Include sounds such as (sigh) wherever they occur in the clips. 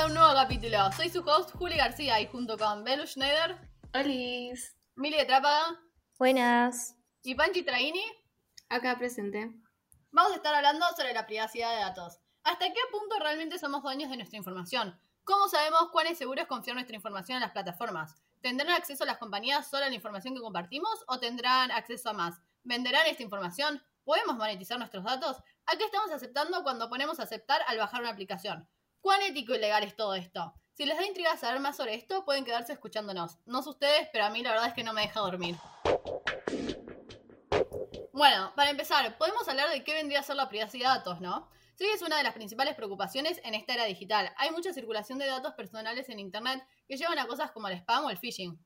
a un nuevo capítulo. Soy su host, Juli García, y junto con Belu Schneider, Olis. Mili de Trápaga Buenas. y Panchi Traini, Acá presente. vamos a estar hablando sobre la privacidad de datos. ¿Hasta qué punto realmente somos dueños de nuestra información? ¿Cómo sabemos cuán es seguro es confiar nuestra información en las plataformas? ¿Tendrán acceso las compañías solo a la información que compartimos o tendrán acceso a más? ¿Venderán esta información? ¿Podemos monetizar nuestros datos? ¿A qué estamos aceptando cuando ponemos aceptar al bajar una aplicación? ¿Cuán ético y legal es todo esto? Si les da intriga saber más sobre esto, pueden quedarse escuchándonos. No sé ustedes, pero a mí la verdad es que no me deja dormir. Bueno, para empezar, podemos hablar de qué vendría a ser la privacidad de datos, ¿no? Sí, es una de las principales preocupaciones en esta era digital. Hay mucha circulación de datos personales en Internet que llevan a cosas como el spam o el phishing.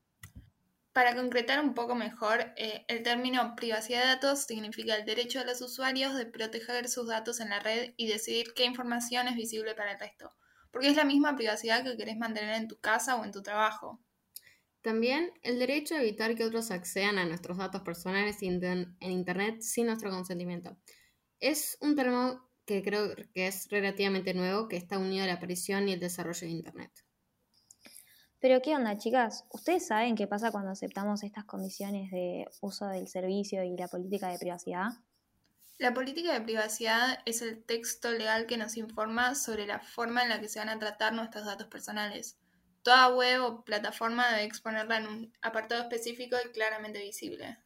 Para concretar un poco mejor, eh, el término privacidad de datos significa el derecho de los usuarios de proteger sus datos en la red y decidir qué información es visible para el resto. Porque es la misma privacidad que querés mantener en tu casa o en tu trabajo. También el derecho a evitar que otros accedan a nuestros datos personales en Internet sin nuestro consentimiento. Es un término que creo que es relativamente nuevo, que está unido a la aparición y el desarrollo de Internet. Pero ¿qué onda, chicas? ¿Ustedes saben qué pasa cuando aceptamos estas condiciones de uso del servicio y la política de privacidad? La política de privacidad es el texto legal que nos informa sobre la forma en la que se van a tratar nuestros datos personales. Toda web o plataforma debe exponerla en un apartado específico y claramente visible.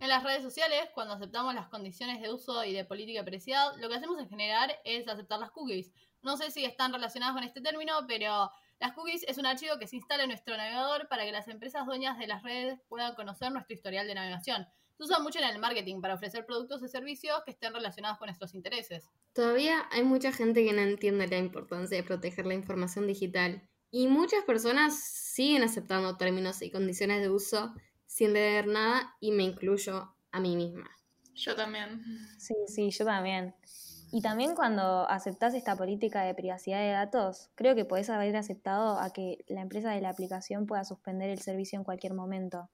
En las redes sociales, cuando aceptamos las condiciones de uso y de política de privacidad, lo que hacemos en general es aceptar las cookies. No sé si están relacionadas con este término, pero las cookies es un archivo que se instala en nuestro navegador para que las empresas dueñas de las redes puedan conocer nuestro historial de navegación. Se usa mucho en el marketing para ofrecer productos y servicios que estén relacionados con nuestros intereses. Todavía hay mucha gente que no entiende la importancia de proteger la información digital y muchas personas siguen aceptando términos y condiciones de uso sin leer nada y me incluyo a mí misma. Yo también. Sí, sí, yo también. Y también cuando aceptás esta política de privacidad de datos, creo que podés haber aceptado a que la empresa de la aplicación pueda suspender el servicio en cualquier momento.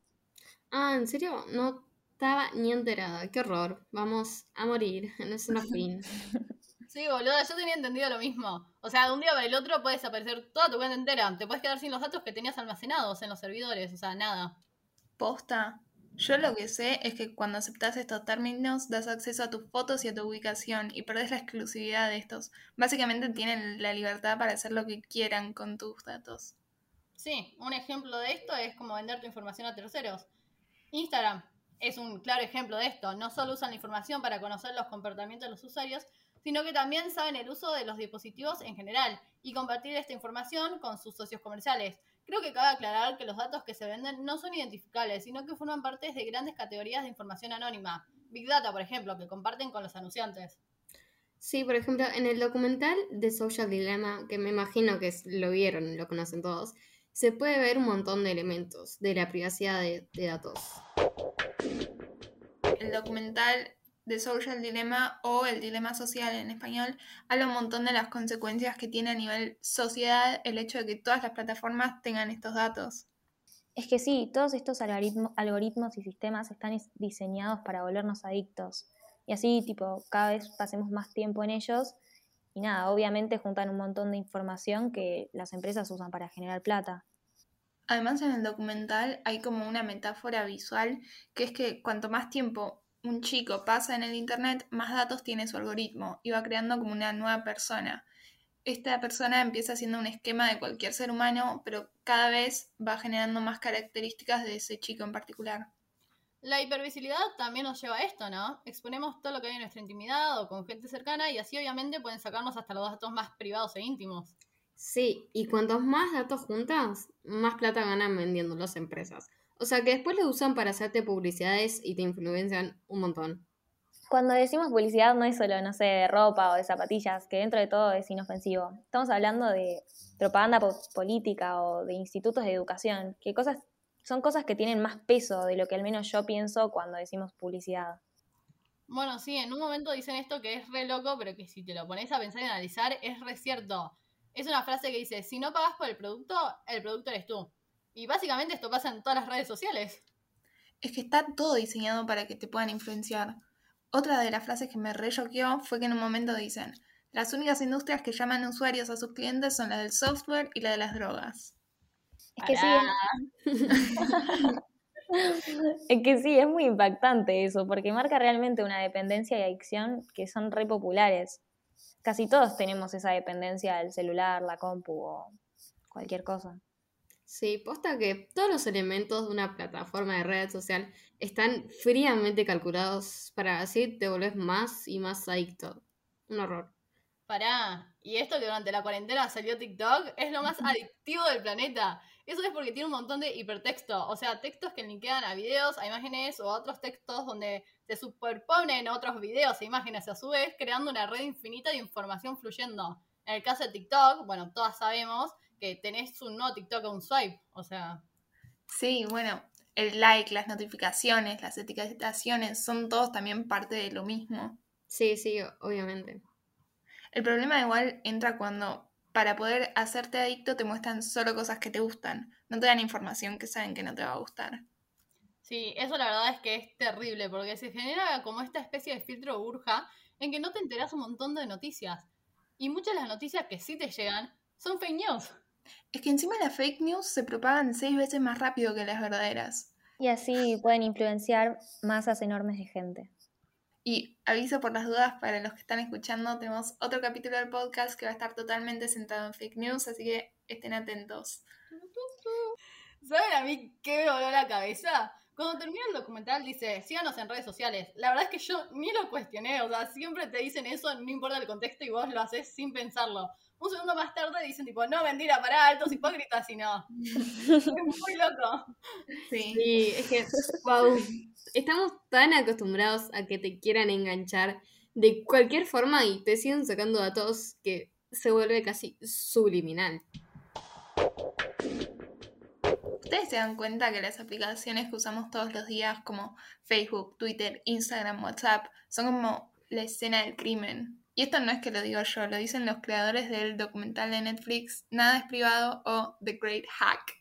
Ah, ¿en serio? No estaba ni enterada. Qué horror. Vamos a morir. (laughs) No es una fin. (laughs) Sí, boluda, yo tenía entendido lo mismo. O sea, de un día para el otro puede desaparecer toda tu cuenta entera. Te puedes quedar sin los datos que tenías almacenados en los servidores. O sea, nada. Posta. Yo lo que sé es que cuando aceptas estos términos das acceso a tus fotos y a tu ubicación y perdés la exclusividad de estos. Básicamente tienen la libertad para hacer lo que quieran con tus datos. Sí, un ejemplo de esto es como vender tu información a terceros. Instagram es un claro ejemplo de esto. No solo usan la información para conocer los comportamientos de los usuarios, sino que también saben el uso de los dispositivos en general y compartir esta información con sus socios comerciales. Creo que cabe aclarar que los datos que se venden no son identificables, sino que forman parte de grandes categorías de información anónima. Big Data, por ejemplo, que comparten con los anunciantes. Sí, por ejemplo, en el documental de Social Dilemma, que me imagino que lo vieron, lo conocen todos, se puede ver un montón de elementos de la privacidad de, de datos. El documental de Social Dilemma o El Dilema Social en español habla un montón de las consecuencias que tiene a nivel sociedad el hecho de que todas las plataformas tengan estos datos. Es que sí, todos estos algoritmo- algoritmos y sistemas están is- diseñados para volvernos adictos. Y así, tipo, cada vez pasemos más tiempo en ellos. Y nada, obviamente juntan un montón de información que las empresas usan para generar plata. Además, en el documental hay como una metáfora visual que es que cuanto más tiempo un chico pasa en el Internet, más datos tiene su algoritmo y va creando como una nueva persona. Esta persona empieza siendo un esquema de cualquier ser humano, pero cada vez va generando más características de ese chico en particular. La hipervisibilidad también nos lleva a esto, ¿no? Exponemos todo lo que hay en nuestra intimidad o con gente cercana y así obviamente pueden sacarnos hasta los datos más privados e íntimos. Sí, y cuantos más datos juntas, más plata ganan vendiendo las empresas. O sea que después lo usan para hacerte publicidades y te influencian un montón. Cuando decimos publicidad no es solo, no sé, de ropa o de zapatillas, que dentro de todo es inofensivo. Estamos hablando de propaganda po- política o de institutos de educación, que cosas, son cosas que tienen más peso de lo que al menos yo pienso cuando decimos publicidad. Bueno, sí, en un momento dicen esto que es re loco, pero que si te lo pones a pensar y analizar, es re cierto. Es una frase que dice, si no pagas por el producto, el producto eres tú. Y básicamente esto pasa en todas las redes sociales. Es que está todo diseñado para que te puedan influenciar. Otra de las frases que me re choqueó fue que en un momento dicen, Las únicas industrias que llaman usuarios a sus clientes son la del software y la de las drogas. Es que sí. (laughs) es que sí, es muy impactante eso, porque marca realmente una dependencia y adicción que son re populares. Casi todos tenemos esa dependencia del celular, la compu o cualquier cosa. Sí, posta que todos los elementos de una plataforma de red social están fríamente calculados para así te volvés más y más adicto. Un horror. Pará, y esto que durante la cuarentena salió TikTok es lo más adictivo del planeta. Eso es porque tiene un montón de hipertexto, o sea, textos que linkean a videos, a imágenes o a otros textos donde se superponen otros videos e imágenes a su vez, creando una red infinita de información fluyendo. En el caso de TikTok, bueno, todas sabemos que tenés un no TikTok o un swipe, o sea. Sí, bueno, el like, las notificaciones, las etiquetaciones, son todos también parte de lo mismo. Sí, sí, obviamente. El problema igual entra cuando para poder hacerte adicto te muestran solo cosas que te gustan, no te dan información que saben que no te va a gustar. Sí, eso la verdad es que es terrible porque se genera como esta especie de filtro burja en que no te enteras un montón de noticias. Y muchas de las noticias que sí te llegan son fake news. Es que encima las fake news se propagan seis veces más rápido que las verdaderas. Y así pueden influenciar masas enormes de gente. Y aviso por las dudas para los que están escuchando, tenemos otro capítulo del podcast que va a estar totalmente centrado en fake news, así que estén atentos. ¿Saben a mí qué me voló la cabeza? Cuando termina el documental dice, síganos en redes sociales. La verdad es que yo ni lo cuestioné, o sea, siempre te dicen eso, no importa el contexto y vos lo haces sin pensarlo. Un segundo más tarde dicen tipo, no, mentira, pará, altos hipócritas y no. (laughs) es muy loco. Sí. sí, es que, wow, estamos tan acostumbrados a que te quieran enganchar de cualquier forma y te siguen sacando datos que se vuelve casi subliminal. Ustedes se dan cuenta que las aplicaciones que usamos todos los días como Facebook, Twitter, Instagram, WhatsApp son como la escena del crimen. Y esto no es que lo digo yo, lo dicen los creadores del documental de Netflix Nada es privado o The Great Hack.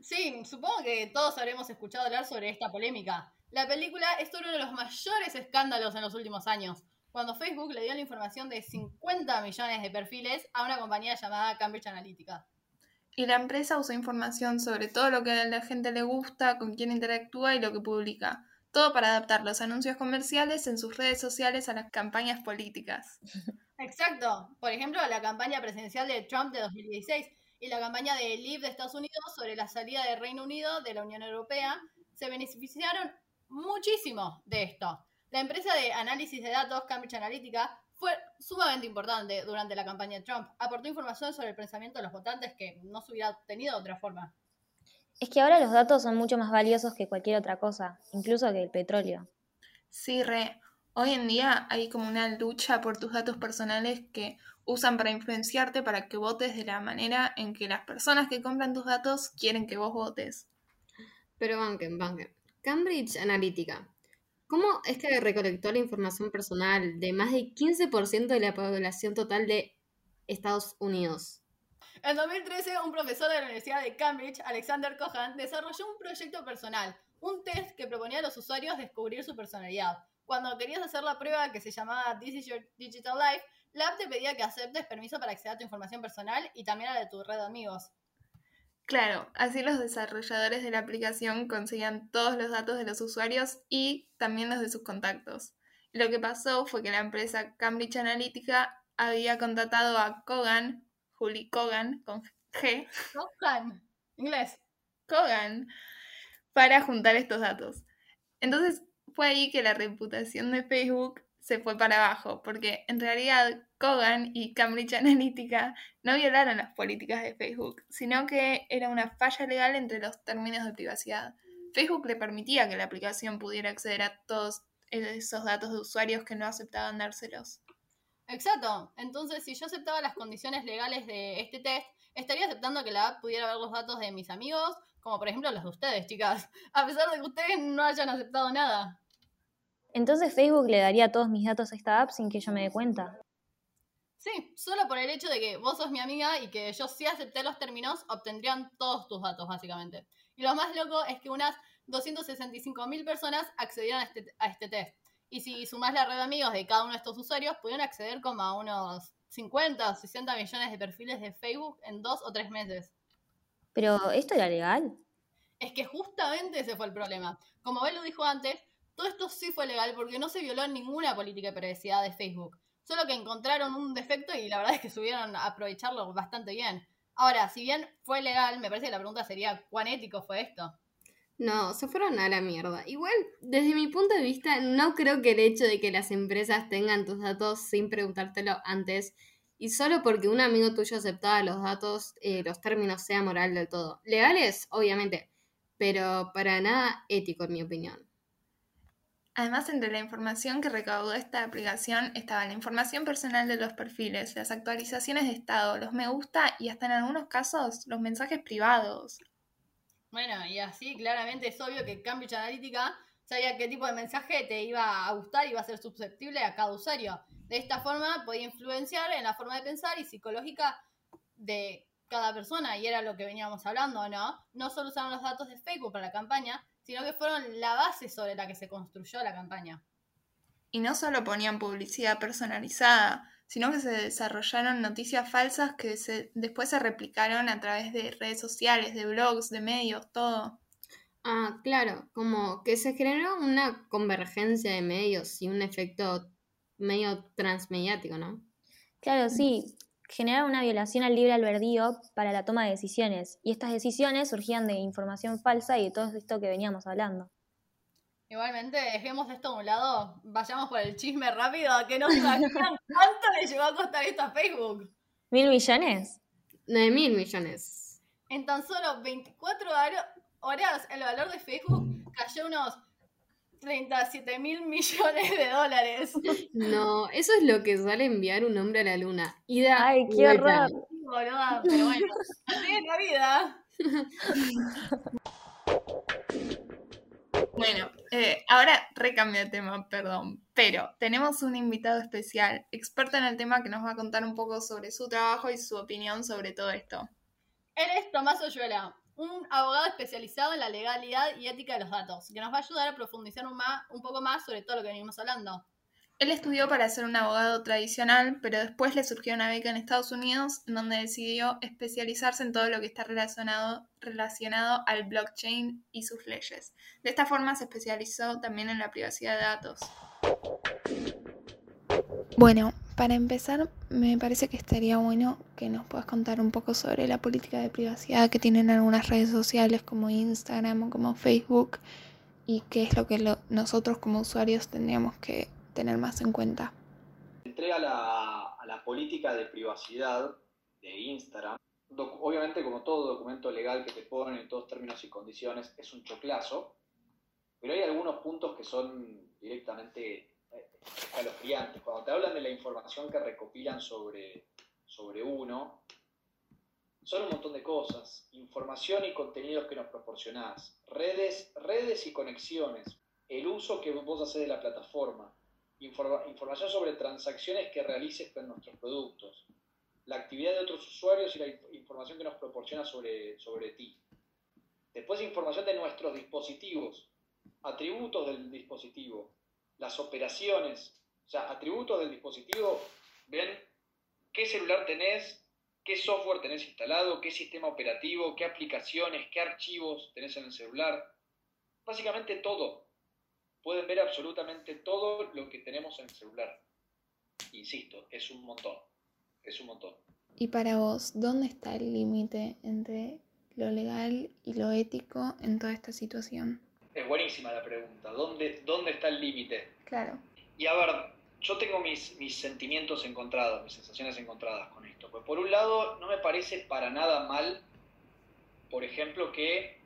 Sí, supongo que todos habremos escuchado hablar sobre esta polémica. La película es uno de los mayores escándalos en los últimos años, cuando Facebook le dio la información de 50 millones de perfiles a una compañía llamada Cambridge Analytica. Y la empresa usa información sobre todo lo que a la gente le gusta, con quién interactúa y lo que publica. Todo para adaptar los anuncios comerciales en sus redes sociales a las campañas políticas. Exacto. Por ejemplo, la campaña presidencial de Trump de 2016 y la campaña de Leave de Estados Unidos sobre la salida del Reino Unido de la Unión Europea se beneficiaron muchísimo de esto. La empresa de análisis de datos Cambridge Analytica fue sumamente importante durante la campaña de Trump. Aportó información sobre el pensamiento de los votantes que no se hubiera obtenido de otra forma. Es que ahora los datos son mucho más valiosos que cualquier otra cosa, incluso que el petróleo. Sí, re. Hoy en día hay como una lucha por tus datos personales que usan para influenciarte para que votes de la manera en que las personas que compran tus datos quieren que vos votes. Pero banquen, banquen. Cambridge Analytica. ¿Cómo es que recolectó la información personal de más del 15% de la población total de Estados Unidos? En 2013, un profesor de la Universidad de Cambridge, Alexander Cohan, desarrolló un proyecto personal, un test que proponía a los usuarios descubrir su personalidad. Cuando querías hacer la prueba que se llamaba This is Your Digital Life, la app te pedía que aceptes permiso para acceder a tu información personal y también a la de tu red de amigos. Claro, así los desarrolladores de la aplicación conseguían todos los datos de los usuarios y también los de sus contactos. Lo que pasó fue que la empresa Cambridge Analytica había contratado a Kogan, Julie Kogan, con G. Kogan, inglés. Kogan, para juntar estos datos. Entonces fue ahí que la reputación de Facebook se fue para abajo, porque en realidad Kogan y Cambridge Analytica no violaron las políticas de Facebook, sino que era una falla legal entre los términos de privacidad. Facebook le permitía que la aplicación pudiera acceder a todos esos datos de usuarios que no aceptaban dárselos. Exacto. Entonces, si yo aceptaba las condiciones legales de este test, estaría aceptando que la app pudiera ver los datos de mis amigos, como por ejemplo los de ustedes, chicas, (laughs) a pesar de que ustedes no hayan aceptado nada. Entonces Facebook le daría todos mis datos a esta app sin que yo me dé cuenta. Sí, solo por el hecho de que vos sos mi amiga y que yo sí acepté los términos, obtendrían todos tus datos, básicamente. Y lo más loco es que unas 265.000 personas accedieron a este, a este test. Y si sumás la red de amigos de cada uno de estos usuarios, pudieron acceder como a unos 50 o 60 millones de perfiles de Facebook en dos o tres meses. Pero, ¿esto era legal? Es que justamente ese fue el problema. Como lo dijo antes, todo esto sí fue legal porque no se violó ninguna política de privacidad de Facebook. Solo que encontraron un defecto y la verdad es que subieron a aprovecharlo bastante bien. Ahora, si bien fue legal, me parece que la pregunta sería, ¿cuán ético fue esto? No, se fueron a la mierda. Igual, desde mi punto de vista, no creo que el hecho de que las empresas tengan tus datos sin preguntártelo antes y solo porque un amigo tuyo aceptaba los datos, eh, los términos sea moral del todo. Legales, obviamente, pero para nada ético, en mi opinión. Además, entre la información que recaudó esta aplicación estaba la información personal de los perfiles, las actualizaciones de estado, los me gusta y hasta en algunos casos los mensajes privados. Bueno, y así claramente es obvio que Cambridge Analytica sabía qué tipo de mensaje te iba a gustar y iba a ser susceptible a cada usuario. De esta forma podía influenciar en la forma de pensar y psicológica de cada persona, y era lo que veníamos hablando, ¿no? No solo usaron los datos de Facebook para la campaña, sino que fueron la base sobre la que se construyó la campaña. Y no solo ponían publicidad personalizada, sino que se desarrollaron noticias falsas que se, después se replicaron a través de redes sociales, de blogs, de medios, todo. Ah, claro, como que se generó una convergencia de medios y un efecto medio transmediático, ¿no? Claro, sí, generaron una violación al libre albedrío para la toma de decisiones, y estas decisiones surgían de información falsa y de todo esto que veníamos hablando. Igualmente, dejemos esto a un lado, vayamos por el chisme rápido, que no se imaginan (laughs) cuánto le llegó a costar esto a Facebook. ¿Mil millones? Nueve mil millones. En tan solo 24 horas, el valor de Facebook cayó unos 37 mil millones de dólares. (laughs) No, eso es lo que sale enviar un hombre a la luna. Ida Ay, qué horror. pero bueno, así es la vida. (laughs) Bueno, eh, ahora recambio de tema, perdón, pero tenemos un invitado especial, experto en el tema, que nos va a contar un poco sobre su trabajo y su opinión sobre todo esto. Él es Tomás Oyuela, un abogado especializado en la legalidad y ética de los datos, que nos va a ayudar a profundizar un, un poco más sobre todo lo que venimos hablando. Él estudió para ser un abogado tradicional, pero después le surgió una beca en Estados Unidos, en donde decidió especializarse en todo lo que está relacionado, relacionado al blockchain y sus leyes. De esta forma se especializó también en la privacidad de datos. Bueno, para empezar, me parece que estaría bueno que nos puedas contar un poco sobre la política de privacidad que tienen algunas redes sociales como Instagram o como Facebook y qué es lo que nosotros como usuarios tendríamos que tener más en cuenta. Entré a la, política de privacidad de Instagram. obviamente, como todo documento legal que te ponen en todos términos y condiciones, es un choclazo, pero hay algunos puntos que son directamente eh, escalofriantes. Cuando te hablan de la información que recopilan sobre, sobre uno, son un montón de cosas. Información y contenidos que nos proporcionás, redes, redes y conexiones, el uso que vos haces de la plataforma, información sobre transacciones que realices con nuestros productos, la actividad de otros usuarios y la información que nos proporciona sobre, sobre ti. Después información de nuestros dispositivos, atributos del dispositivo, las operaciones, o sea, atributos del dispositivo, ven qué celular tenés, qué software tenés instalado, qué sistema operativo, qué aplicaciones, qué archivos tenés en el celular. Básicamente todo pueden ver absolutamente todo lo que tenemos en el celular. Insisto, es un montón, es un montón. Y para vos, ¿dónde está el límite entre lo legal y lo ético en toda esta situación? Es buenísima la pregunta, ¿dónde, dónde está el límite? Claro. Y a ver, yo tengo mis, mis sentimientos encontrados, mis sensaciones encontradas con esto. Pues por un lado, no me parece para nada mal, por ejemplo, que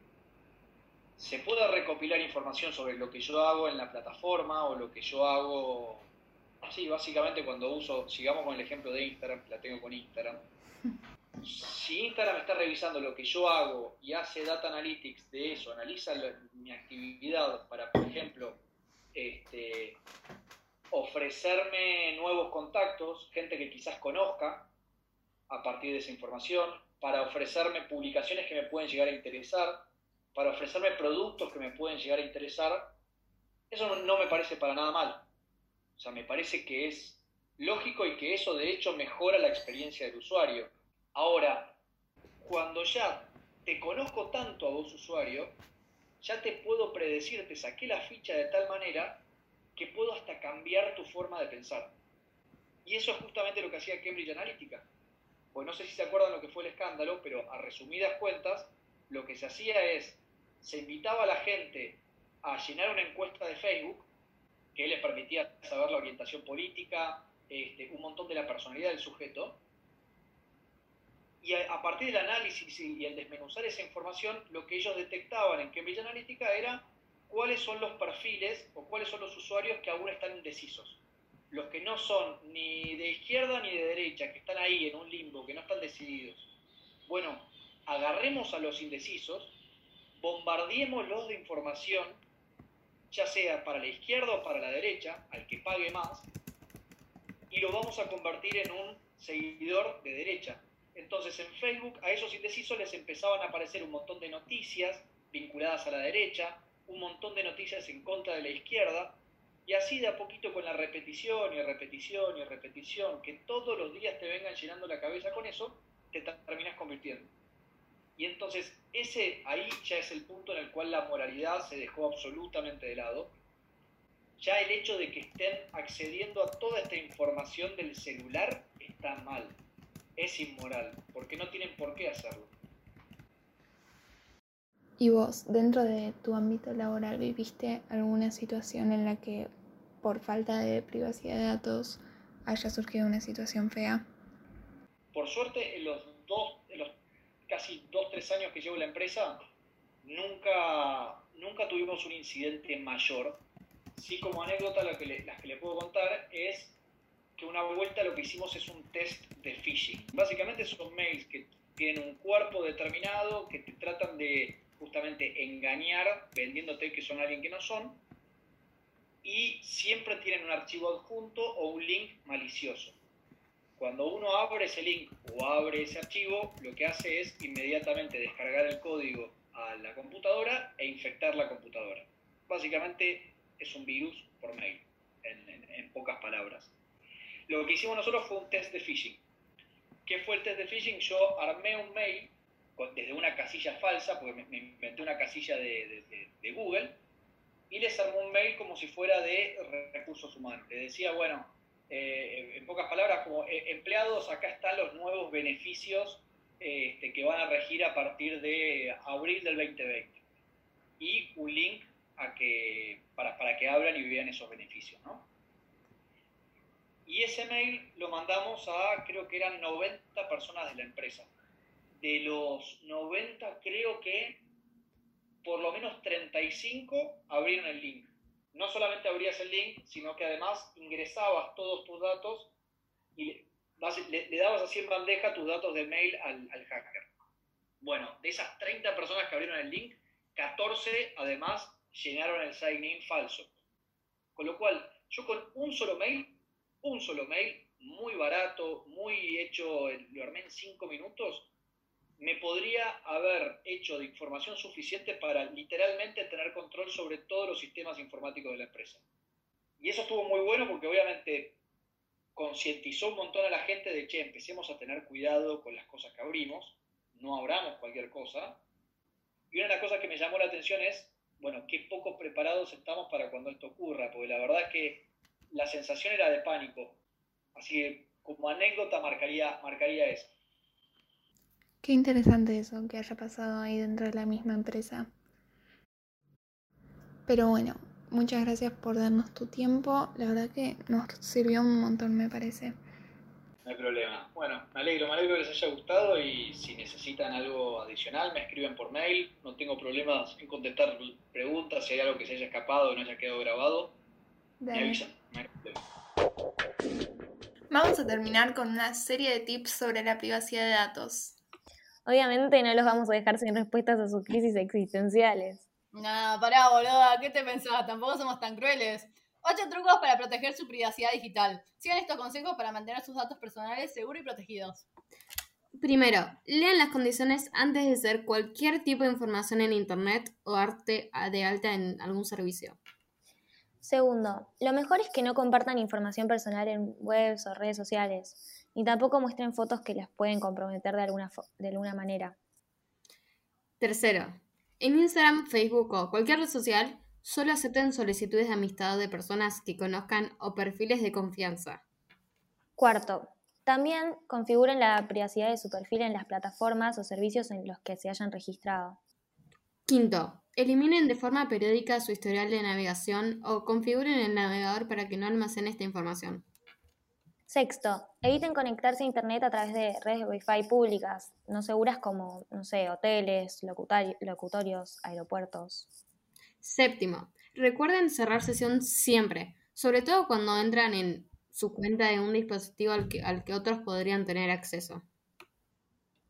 se pueda recopilar información sobre lo que yo hago en la plataforma o lo que yo hago, sí, básicamente cuando uso, sigamos con el ejemplo de Instagram, la tengo con Instagram. (laughs) Si Instagram está revisando lo que yo hago y hace data analytics de eso, analiza mi actividad para, por ejemplo, este, ofrecerme nuevos contactos, gente que quizás conozca a partir de esa información, para ofrecerme publicaciones que me pueden llegar a interesar, para ofrecerme productos que me pueden llegar a interesar, eso no, me parece para nada mal. O sea, me parece que es lógico y que eso de hecho mejora la experiencia del usuario. Ahora, cuando ya te conozco tanto a vos usuario, ya te puedo predecir, te saqué la ficha de tal manera que puedo hasta cambiar tu forma de pensar. Y eso es justamente lo que hacía Cambridge Analytica. Pues no sé si se acuerdan lo que fue el escándalo, pero a resumidas cuentas, lo que se hacía es, se invitaba a la gente a llenar una encuesta de Facebook que les permitía saber la orientación política, este, un montón de la personalidad del sujeto, y a, partir del análisis y, el desmenuzar esa información, lo que ellos detectaban en Cambridge Analytica era cuáles son los perfiles o cuáles son los usuarios que aún están indecisos. Los que no son ni de izquierda ni de derecha, que están ahí en un limbo, que no están decididos. Bueno, agarremos a los indecisos, bombardeémoslos de información, ya sea para la izquierda o para la derecha, al que pague más, y lo vamos a convertir en un seguidor de derecha. Entonces en Facebook a esos indecisos les empezaban a aparecer un montón de noticias vinculadas a la derecha, un montón de noticias en contra de la izquierda, y así de a poquito con la repetición y repetición y repetición, que todos los días te vengan llenando la cabeza con eso, te terminas convirtiendo. Y entonces ese ahí ya es el punto en el cual la moralidad se dejó absolutamente de lado. Ya el hecho de que estén accediendo a toda esta información del celular está mal es inmoral, porque no tienen por qué hacerlo. ¿Y vos, dentro de tu ámbito laboral, viviste alguna situación en la que por falta de privacidad de datos haya surgido una situación fea? Por suerte, en los dos, casi dos, tres años que llevo la empresa, nunca, nunca tuvimos un incidente mayor. Sí, como anécdota, lo que las que le puedo contar es una vuelta lo que hicimos es un test de phishing. Básicamente son mails que tienen un cuerpo determinado, que te tratan de justamente engañar vendiéndote que son alguien que no son, y siempre tienen un archivo adjunto o un link malicioso. Cuando uno abre ese link o abre ese archivo, lo que hace es inmediatamente descargar el código a la computadora e infectar la computadora. Básicamente es un virus por mail, en pocas palabras. Lo que hicimos nosotros fue un test de phishing. ¿Qué fue el test de phishing? Yo armé un mail desde una casilla falsa, porque me, inventé una casilla de, Google, y les armé un mail como si fuera de recursos humanos. Le decía, bueno, eh, en pocas palabras, como eh, empleados, acá están los nuevos beneficios este, que van a regir a partir de abril del 2020. Y un link para que abran y vean esos beneficios, ¿no? Y ese mail lo mandamos a, creo que eran 90 personas de la empresa. De los 90, creo que por lo menos 35 abrieron el link. No solamente abrías el link, sino que además ingresabas todos tus datos y le, dabas así en bandeja tus datos de mail al, al hacker. Bueno, de esas 30 personas que abrieron el link, 14 además llenaron el sign-in falso. Con lo cual, yo con un solo mail un solo mail, muy barato, muy hecho, lo armé en cinco minutos, me podría haber hecho de información suficiente para literalmente tener control sobre todos los sistemas informáticos de la empresa. Y eso estuvo muy bueno porque obviamente concientizó un montón a la gente de, que empecemos a tener cuidado con las cosas que abrimos, no abramos cualquier cosa. Y una de las cosas que me llamó la atención es, bueno, qué poco preparados estamos para cuando esto ocurra, porque la verdad es que la sensación era de pánico. Así que como anécdota marcaría, marcaría eso. Qué interesante eso, que haya pasado ahí dentro de la misma empresa. Pero bueno, muchas gracias por darnos tu tiempo. La verdad que nos sirvió un montón, me parece. No hay problema. Bueno, me alegro, me alegro que les haya gustado y si necesitan algo adicional me escriben por mail. No tengo problemas en contestar preguntas, si hay algo que se haya escapado o no haya quedado grabado. Me avisan. Vamos a terminar con una serie de tips sobre la privacidad de datos. Obviamente no los vamos a dejar sin respuestas a sus crisis existenciales. No, pará, boluda, ¿qué te pensás? Tampoco somos tan crueles. Ocho trucos para proteger su privacidad digital. Sigan estos consejos para mantener sus datos personales seguros y protegidos. Primero, lean las condiciones antes de hacer cualquier tipo de información en Internet o arte de alta en algún servicio. Segundo, lo mejor es que no compartan información personal en webs o redes sociales, ni tampoco muestren fotos que las pueden comprometer de alguna, de alguna manera. Tercero, en Instagram, Facebook o cualquier red social, solo acepten solicitudes de amistad de personas que conozcan o perfiles de confianza. Cuarto, también configuren la privacidad de su perfil en las plataformas o servicios en los que se hayan registrado. Quinto, eliminen de forma periódica su historial de navegación o configuren el navegador para que no almacene esta información. Sexto, eviten conectarse a Internet a través de redes Wi-Fi públicas, no seguras como, no sé, hoteles, locutorios, aeropuertos. Séptimo, recuerden cerrar sesión siempre, sobre todo cuando entran en su cuenta de un dispositivo al que, al que otros podrían tener acceso.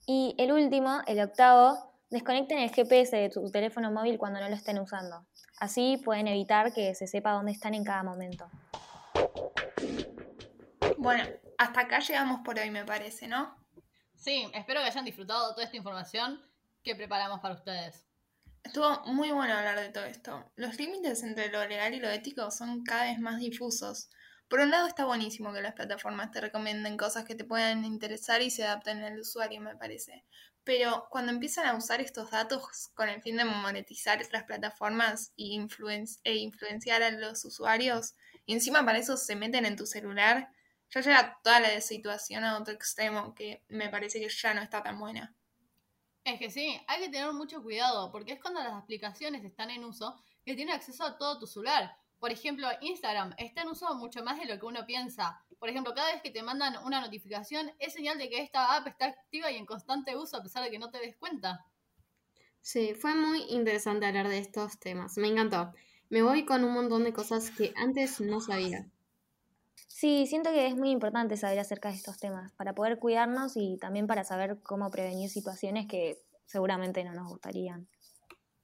Y el último, el octavo, desconecten el GPS de su teléfono móvil cuando no lo estén usando. Así pueden evitar que se sepa dónde están en cada momento. Bueno, hasta acá llegamos por hoy, me parece, ¿no? Sí, espero que hayan disfrutado de toda esta información que preparamos para ustedes. Estuvo muy bueno hablar de todo esto. Los límites entre lo legal y lo ético son cada vez más difusos. Por un lado está buenísimo que las plataformas te recomienden cosas que te puedan interesar y se adapten al usuario, me parece. Pero cuando empiezan a usar estos datos con el fin de monetizar las plataformas e, e influenciar a los usuarios, y encima para eso se meten en tu celular, ya llega toda la situación a otro extremo que me parece que ya no está tan buena. Es que sí, hay que tener mucho cuidado, porque es cuando las aplicaciones están en uso que tienen acceso a todo tu celular. Por ejemplo, Instagram está en uso mucho más de lo que uno piensa. Por ejemplo, cada vez que te mandan una notificación es señal de que esta app está activa y en constante uso a pesar de que no te des cuenta. Sí, fue muy interesante hablar de estos temas. Me encantó. Me voy con un montón de cosas que antes no sabía. Sí, siento que es muy importante saber acerca de estos temas para poder cuidarnos y también para saber cómo prevenir situaciones que seguramente no nos gustarían.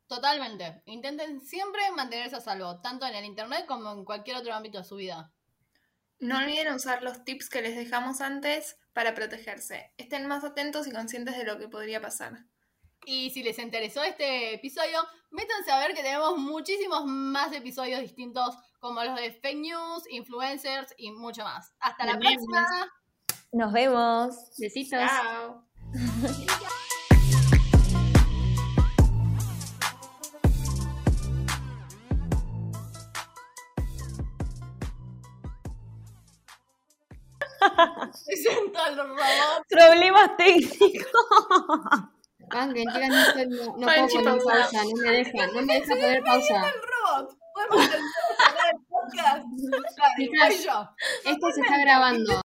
Totalmente. Intenten siempre mantenerse a salvo, tanto en el Internet como en cualquier otro ámbito de su vida. No olviden usar los tips que les dejamos antes para protegerse. Estén más atentos y conscientes de lo que podría pasar. Y si les interesó este episodio, métanse a ver que tenemos muchísimos más episodios distintos, como los de fake news, influencers y mucho más. Hasta la próxima. Nos vemos. Besitos. Chao. (laughs) Presento al robot. Problemas técnicos. Chicas, no, estoy- no, no puedo poner pausa. pausa, no me deja, no me deja poner pausa. El robot. Podemos hacer el podcast. Yo. Esto se está grabando.